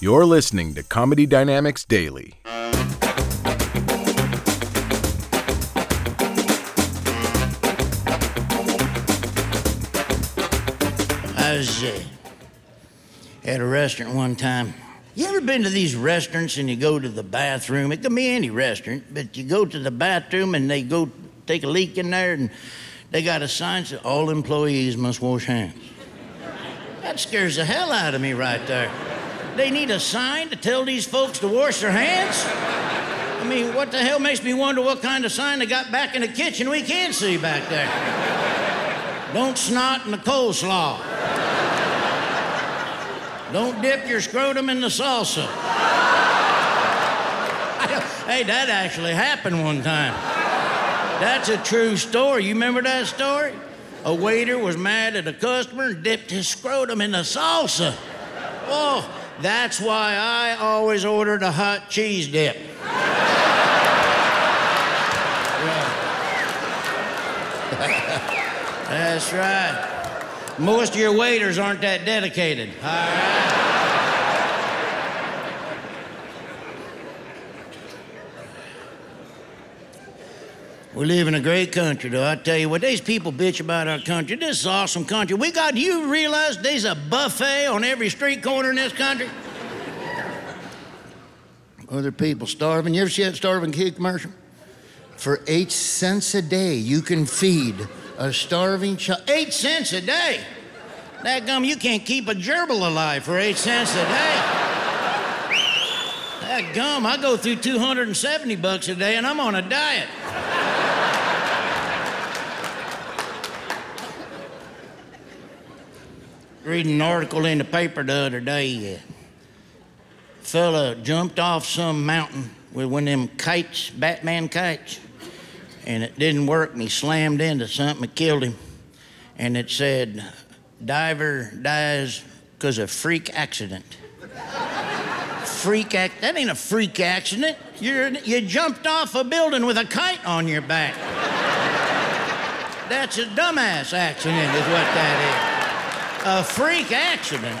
You're listening to Comedy Dynamics Daily. I was uh, at a restaurant one time. You ever been to these restaurants and you go to the bathroom? It can be any restaurant, but you go to the bathroom and they go take a leak in there and they got a sign that all employees must wash hands. That scares the hell out of me right there. They need a sign to tell these folks to wash their hands? I mean, what the hell makes me wonder what kind of sign they got back in the kitchen we can't see back there? Don't snot in the coleslaw. Don't dip your scrotum in the salsa. hey, that actually happened one time. That's a true story. You remember that story? A waiter was mad at a customer and dipped his scrotum in the salsa. Oh, that's why I always ordered a hot cheese dip. That's right. Most of your waiters aren't that dedicated. All right. We live in a great country, though. I tell you what, these people bitch about our country. This is awesome country. We got, you realize there's a buffet on every street corner in this country? Other people starving. You ever see that starving kid commercial? For eight cents a day, you can feed a starving child. Eight cents a day? That gum, you can't keep a gerbil alive for eight cents a day. That gum, I go through 270 bucks a day and I'm on a diet. Reading an article in the paper the other day. Uh, fella jumped off some mountain with one of them kites, Batman kites, and it didn't work, and he slammed into something that killed him. And it said, diver dies because of freak accident. freak act that ain't a freak accident. You're, you jumped off a building with a kite on your back. That's a dumbass accident, is what that is. A freak accident.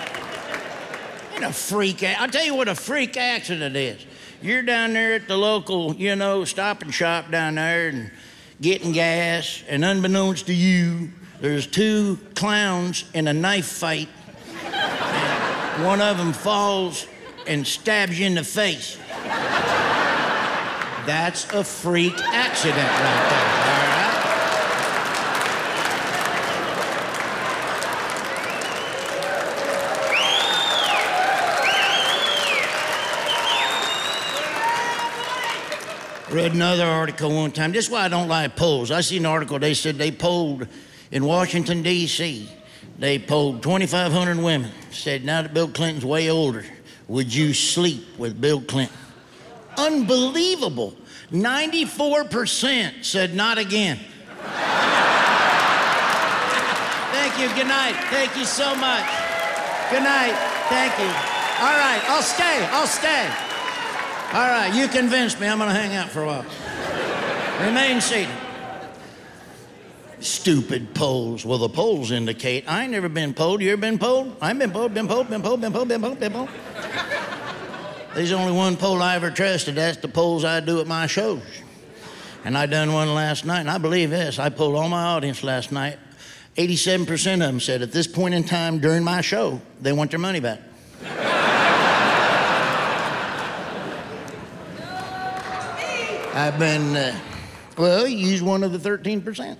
And a freak. I'll tell you what a freak accident is. You're down there at the local, you know, stop and shop down there and getting gas, and unbeknownst to you, there's two clowns in a knife fight. And one of them falls and stabs you in the face. That's a freak accident right there, all right? Read another article one time. This is why I don't like polls. I seen an article, they said they polled in Washington, D.C., they polled 2,500 women. Said, now that Bill Clinton's way older, would you sleep with Bill Clinton? Unbelievable. 94% said not again. Thank you. Good night. Thank you so much. Good night. Thank you. All right, I'll stay. I'll stay. All right, you convinced me. I'm going to hang out for a while. Remain seated. Stupid polls. Well, the polls indicate I ain't never been polled. You ever been polled? I ain't been polled, been polled, been polled, been polled, been polled, been polled. There's only one poll I ever trusted. That's the polls I do at my shows. And I done one last night, and I believe this. I polled all my audience last night. 87% of them said at this point in time during my show, they want their money back. I've been, uh, well, use one of the 13%.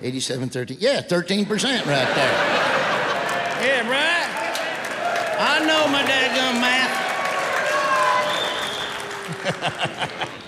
87, 13. Yeah, 13% right there. Yeah, right? I know my dadgum math.